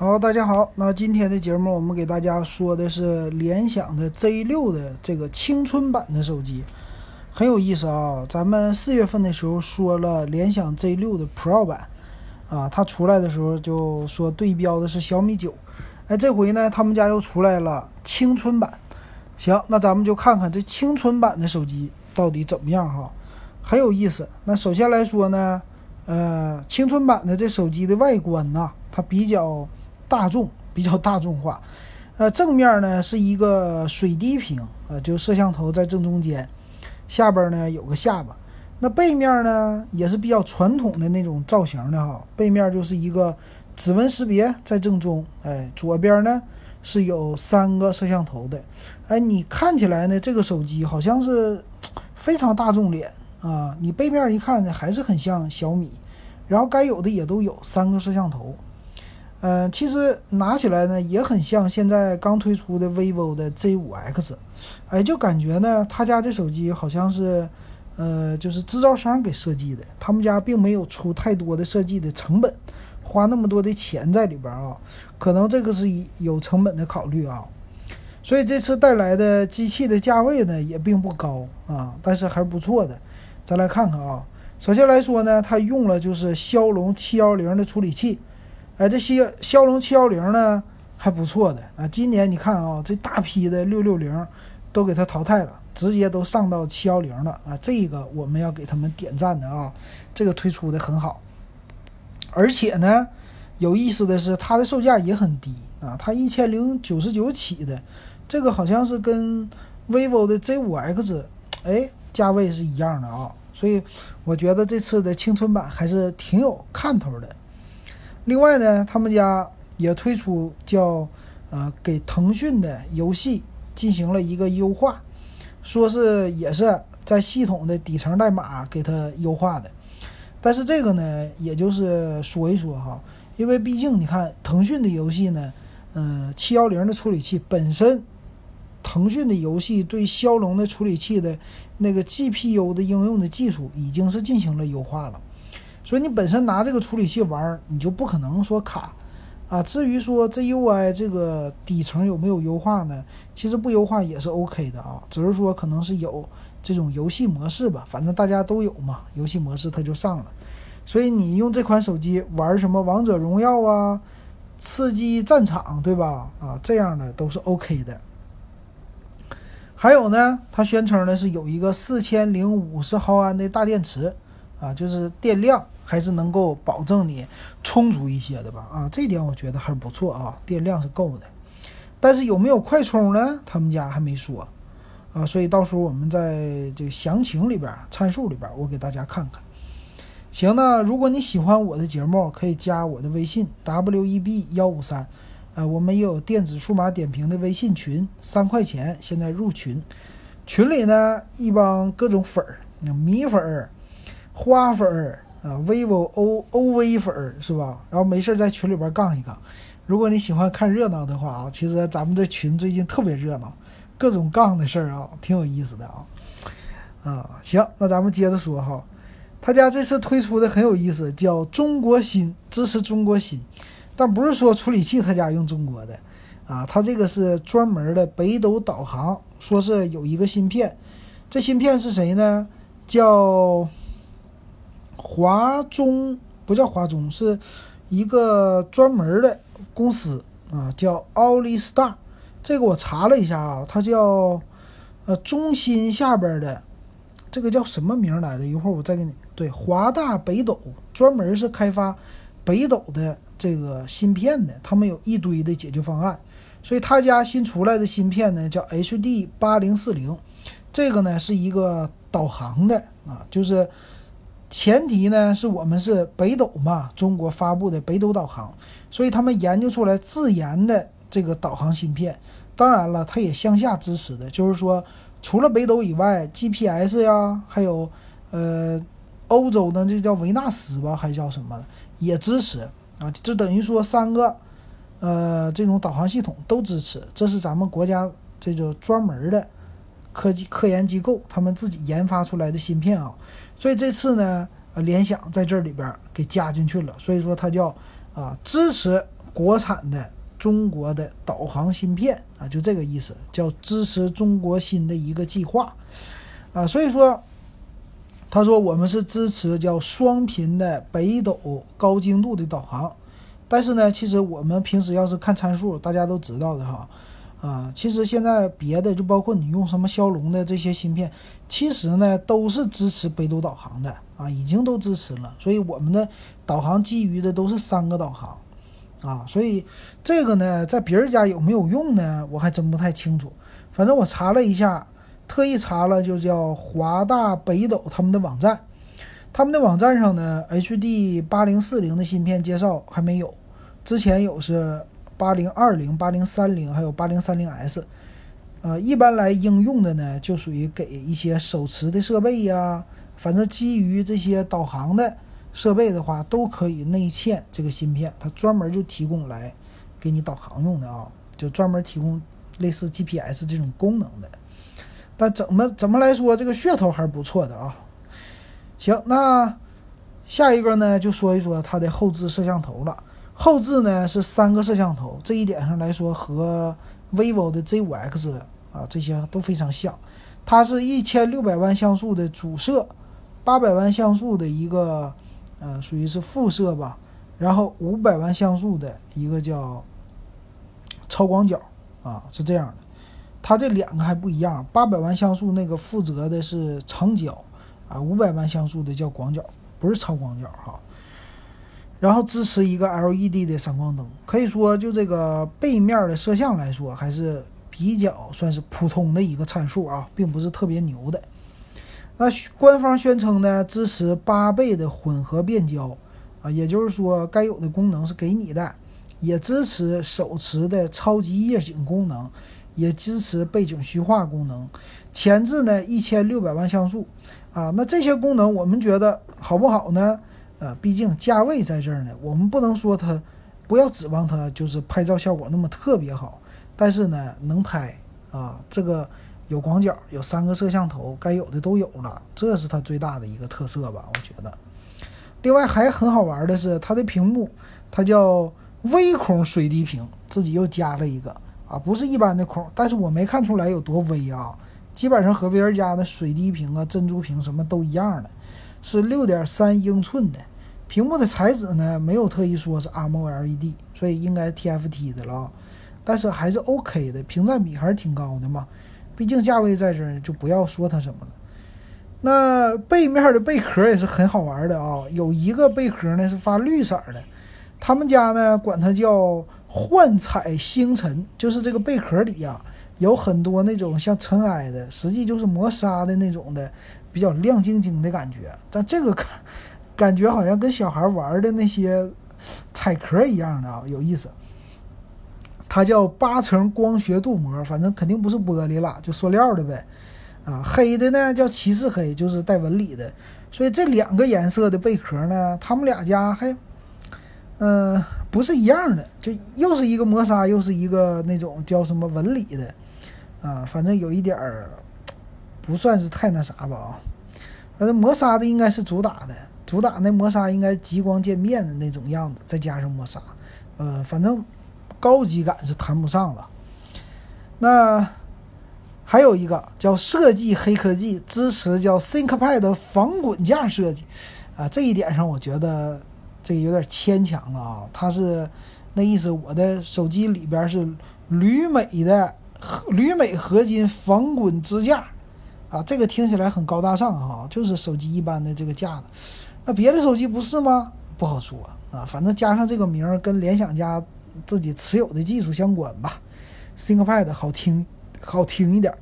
好，大家好，那今天的节目我们给大家说的是联想的 Z 六的这个青春版的手机，很有意思啊。咱们四月份的时候说了联想 Z 六的 Pro 版，啊，它出来的时候就说对标的是小米九，哎，这回呢他们家又出来了青春版。行，那咱们就看看这青春版的手机到底怎么样哈，很有意思。那首先来说呢，呃，青春版的这手机的外观呢，它比较。大众比较大众化，呃，正面呢是一个水滴屏，呃，就摄像头在正中间，下边呢有个下巴。那背面呢也是比较传统的那种造型的哈，背面就是一个指纹识别在正中，哎，左边呢是有三个摄像头的，哎，你看起来呢这个手机好像是非常大众脸啊，你背面一看呢还是很像小米，然后该有的也都有三个摄像头。嗯，其实拿起来呢也很像现在刚推出的 vivo 的 Z5X，哎，就感觉呢他家这手机好像是，呃，就是制造商给设计的，他们家并没有出太多的设计的成本，花那么多的钱在里边啊，可能这个是有成本的考虑啊，所以这次带来的机器的价位呢也并不高啊，但是还是不错的，咱来看看啊，首先来说呢，它用了就是骁龙七幺零的处理器。哎，这些骁龙七幺零呢还不错的啊。今年你看啊，这大批的六六零都给它淘汰了，直接都上到七幺零了啊。这个我们要给他们点赞的啊，这个推出的很好。而且呢，有意思的是它的售价也很低啊，它一千零九十九起的，这个好像是跟 vivo 的 Z 五 X 哎价位是一样的啊。所以我觉得这次的青春版还是挺有看头的。另外呢，他们家也推出叫呃给腾讯的游戏进行了一个优化，说是也是在系统的底层代码给它优化的。但是这个呢，也就是说一说哈，因为毕竟你看腾讯的游戏呢，嗯，七幺零的处理器本身，腾讯的游戏对骁龙的处理器的那个 GPU 的应用的技术已经是进行了优化了。所以你本身拿这个处理器玩，你就不可能说卡，啊，至于说 ZUI 这个底层有没有优化呢？其实不优化也是 OK 的啊，只是说可能是有这种游戏模式吧，反正大家都有嘛，游戏模式它就上了。所以你用这款手机玩什么王者荣耀啊、刺激战场，对吧？啊，这样的都是 OK 的。还有呢，它宣称的是有一个四千零五十毫安的大电池。啊，就是电量还是能够保证你充足一些的吧？啊，这点我觉得还是不错啊，电量是够的。但是有没有快充呢？他们家还没说啊，所以到时候我们在这个详情里边、参数里边，我给大家看看。行，那如果你喜欢我的节目，可以加我的微信 w e b 幺五三，呃，我们也有电子数码点评的微信群，三块钱现在入群，群里呢一帮各种粉儿，米粉儿。花粉儿啊，vivo O O V 粉儿是吧？然后没事在群里边杠一杠。如果你喜欢看热闹的话啊，其实咱们这群最近特别热闹，各种杠的事儿啊，挺有意思的啊。啊，行，那咱们接着说哈，他家这次推出的很有意思，叫中国芯，支持中国芯，但不是说处理器他家用中国的啊，他这个是专门的北斗导航，说是有一个芯片，这芯片是谁呢？叫。华中不叫华中，是一个专门的公司啊，叫奥利 star。这个我查了一下啊，它叫呃中心下边的这个叫什么名来的？一会儿我再给你对华大北斗，专门是开发北斗的这个芯片的，他们有一堆的解决方案。所以他家新出来的芯片呢叫 HD 八零四零，这个呢是一个导航的啊，就是。前提呢是我们是北斗嘛，中国发布的北斗导航，所以他们研究出来自研的这个导航芯片。当然了，它也向下支持的，就是说除了北斗以外，GPS 呀，还有呃欧洲的这叫维纳斯吧，还叫什么也支持啊，就等于说三个呃这种导航系统都支持。这是咱们国家这个专门的科技科研机构他们自己研发出来的芯片啊。所以这次呢，呃，联想在这里边给加进去了，所以说它叫啊支持国产的中国的导航芯片啊，就这个意思，叫支持中国新的一个计划啊。所以说，他说我们是支持叫双频的北斗高精度的导航，但是呢，其实我们平时要是看参数，大家都知道的哈。啊，其实现在别的就包括你用什么骁龙的这些芯片，其实呢都是支持北斗导航的啊，已经都支持了。所以我们的导航基于的都是三个导航啊，所以这个呢在别人家有没有用呢？我还真不太清楚。反正我查了一下，特意查了就叫华大北斗他们的网站，他们的网站上呢，HD 八零四零的芯片介绍还没有，之前有是。八零二零、八零三零，还有八零三零 S，呃，一般来应用的呢，就属于给一些手持的设备呀，反正基于这些导航的设备的话，都可以内嵌这个芯片，它专门就提供来给你导航用的啊，就专门提供类似 GPS 这种功能的。但怎么怎么来说，这个噱头还是不错的啊。行，那下一个呢，就说一说它的后置摄像头了。后置呢是三个摄像头，这一点上来说和 vivo 的 Z5X 啊这些都非常像。它是一千六百万像素的主摄，八百万像素的一个呃属于是副摄吧，然后五百万像素的一个叫超广角啊是这样的。它这两个还不一样，八百万像素那个负责的是长焦啊，五百万像素的叫广角，不是超广角哈。然后支持一个 LED 的闪光灯，可以说就这个背面的摄像来说，还是比较算是普通的一个参数啊，并不是特别牛的。那官方宣称呢，支持八倍的混合变焦啊，也就是说该有的功能是给你的，也支持手持的超级夜景功能，也支持背景虚化功能，前置呢一千六百万像素啊，那这些功能我们觉得好不好呢？呃，毕竟价位在这儿呢，我们不能说它，不要指望它就是拍照效果那么特别好，但是呢，能拍啊，这个有广角，有三个摄像头，该有的都有了，这是它最大的一个特色吧，我觉得。另外还很好玩的是它的屏幕，它叫微孔水滴屏，自己又加了一个啊，不是一般的孔，但是我没看出来有多微啊，基本上和别人家的水滴屏啊、珍珠屏什么都一样的，是六点三英寸的。屏幕的材质呢，没有特意说是 AMOLED，所以应该 TFT 的了，但是还是 OK 的，屏占比还是挺高的嘛。毕竟价位在这儿，就不要说它什么了。那背面的贝壳也是很好玩的啊，有一个贝壳呢是发绿色的，他们家呢管它叫幻彩星辰，就是这个贝壳里呀有很多那种像尘埃的，实际就是磨砂的那种的，比较亮晶晶的感觉。但这个看。感觉好像跟小孩玩的那些彩壳一样的啊，有意思。它叫八层光学镀膜，反正肯定不是玻璃了，就塑料的呗。啊，黑的呢叫骑士黑，就是带纹理的。所以这两个颜色的贝壳呢，他们俩家还，嗯，不是一样的，就又是一个磨砂，又是一个那种叫什么纹理的。啊，反正有一点儿不算是太那啥吧啊。反正磨砂的应该是主打的。主打那磨砂应该极光渐变的那种样子，再加上磨砂，呃，反正高级感是谈不上了。那还有一个叫设计黑科技，支持叫 ThinkPad 防滚架设计，啊，这一点上我觉得这个有点牵强了啊。它是那意思，我的手机里边是铝镁的铝镁合金防滚支架，啊，这个听起来很高大上哈，就是手机一般的这个架子。那别的手机不是吗？不好说啊，反正加上这个名儿跟联想家自己持有的技术相关吧。ThinkPad 好听，好听一点。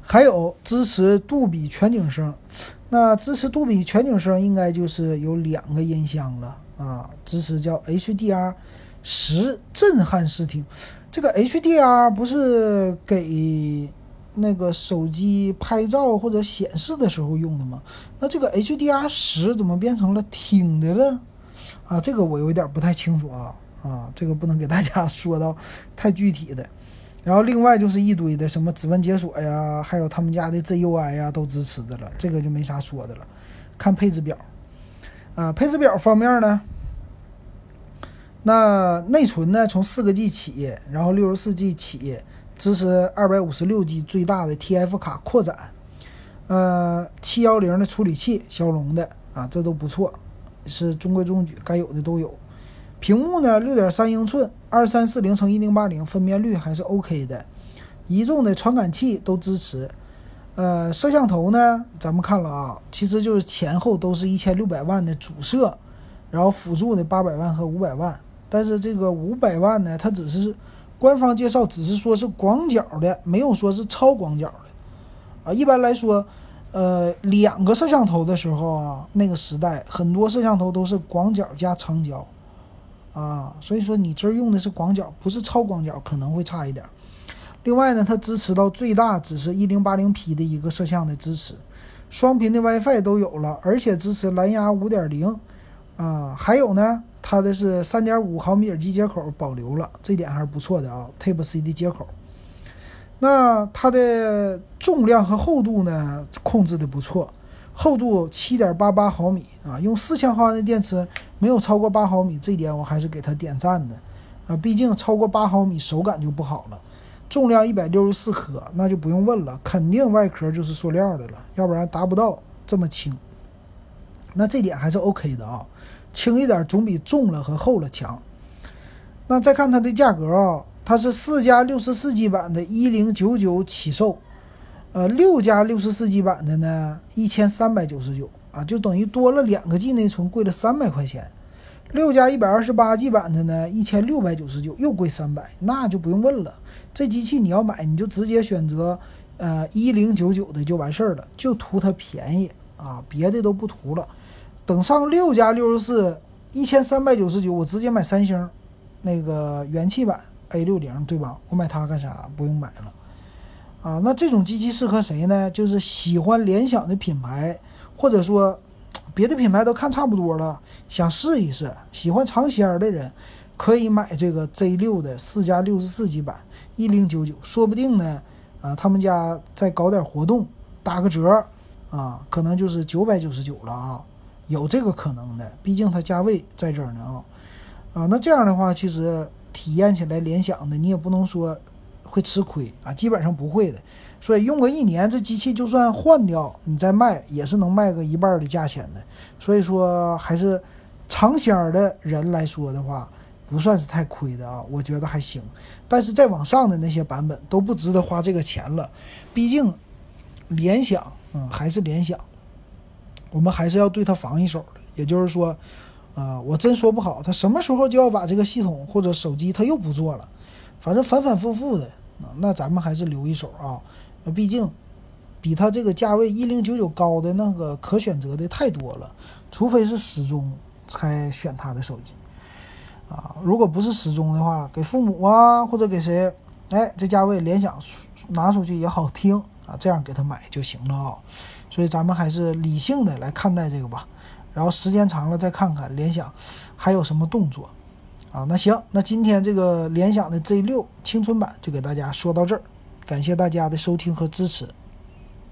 还有支持杜比全景声，那支持杜比全景声应该就是有两个音箱了啊，支持叫 HDR 十震撼视听。这个 HDR 不是给。那个手机拍照或者显示的时候用的吗？那这个 HDR 十怎么变成了听的了？啊，这个我有点不太清楚啊啊，这个不能给大家说到太具体的。然后另外就是一堆的什么指纹解锁呀，还有他们家的 ZUI 呀都支持的了，这个就没啥说的了。看配置表啊，配置表方面呢，那内存呢，从四个 G 起，然后六十四 G 起，支持二百五十六 G 最大的 TF 卡扩展，呃，七幺零的处理器，骁龙的啊，这都不错，是中规中矩，该有的都有。屏幕呢，六点三英寸，二三四零乘一零八零，分辨率还是 OK 的。一众的传感器都支持。呃，摄像头呢，咱们看了啊，其实就是前后都是一千六百万的主摄，然后辅助的八百万和五百万。但是这个五百万呢，它只是官方介绍，只是说是广角的，没有说是超广角的啊。一般来说，呃，两个摄像头的时候啊，那个时代很多摄像头都是广角加长焦啊，所以说你这儿用的是广角，不是超广角，可能会差一点。另外呢，它支持到最大只是一零八零 P 的一个摄像的支持，双频的 WiFi 都有了，而且支持蓝牙五点零啊，还有呢。它的是三点五毫米耳机接口保留了，这点还是不错的啊。Type C 的接口，那它的重量和厚度呢控制的不错，厚度七点八八毫米啊，用四千毫安的电池没有超过八毫米，这点我还是给它点赞的啊。毕竟超过八毫米手感就不好了。重量一百六十四克，那就不用问了，肯定外壳就是塑料的了，要不然达不到这么轻。那这点还是 OK 的啊。轻一点总比重了和厚了强。那再看它的价格啊，它是四加六十四 G 版的一零九九起售，呃，六加六十四 G 版的呢一千三百九十九啊，就等于多了两个 G 内存，贵了三百块钱。六加一百二十八 G 版的呢一千六百九十九，又贵三百，那就不用问了。这机器你要买，你就直接选择呃一零九九的就完事儿了，就图它便宜啊，别的都不图了。等上六加六十四一千三百九十九，我直接买三星那个元气版 A 六零，对吧？我买它干啥？不用买了啊。那这种机器适合谁呢？就是喜欢联想的品牌，或者说别的品牌都看差不多了，想试一试，喜欢尝鲜的人，可以买这个 Z 六的四加六十四 G 版一零九九，说不定呢，啊，他们家再搞点活动，打个折啊，可能就是九百九十九了啊。有这个可能的，毕竟它价位在这儿呢啊，啊，那这样的话，其实体验起来联想的，你也不能说会吃亏啊，基本上不会的。所以用个一年，这机器就算换掉，你再卖也是能卖个一半的价钱的。所以说，还是尝鲜的人来说的话，不算是太亏的啊，我觉得还行。但是再往上的那些版本都不值得花这个钱了，毕竟联想，嗯，还是联想。我们还是要对它防一手的，也就是说，啊，我真说不好，它什么时候就要把这个系统或者手机它又不做了，反正反反复复的，那咱们还是留一手啊，毕竟比它这个价位一零九九高的那个可选择的太多了，除非是时钟才选它的手机，啊，如果不是时钟的话，给父母啊或者给谁，哎，这价位联想拿出去也好听啊，这样给他买就行了啊。所以咱们还是理性的来看待这个吧，然后时间长了再看看联想还有什么动作啊？那行，那今天这个联想的 Z 六青春版就给大家说到这儿，感谢大家的收听和支持。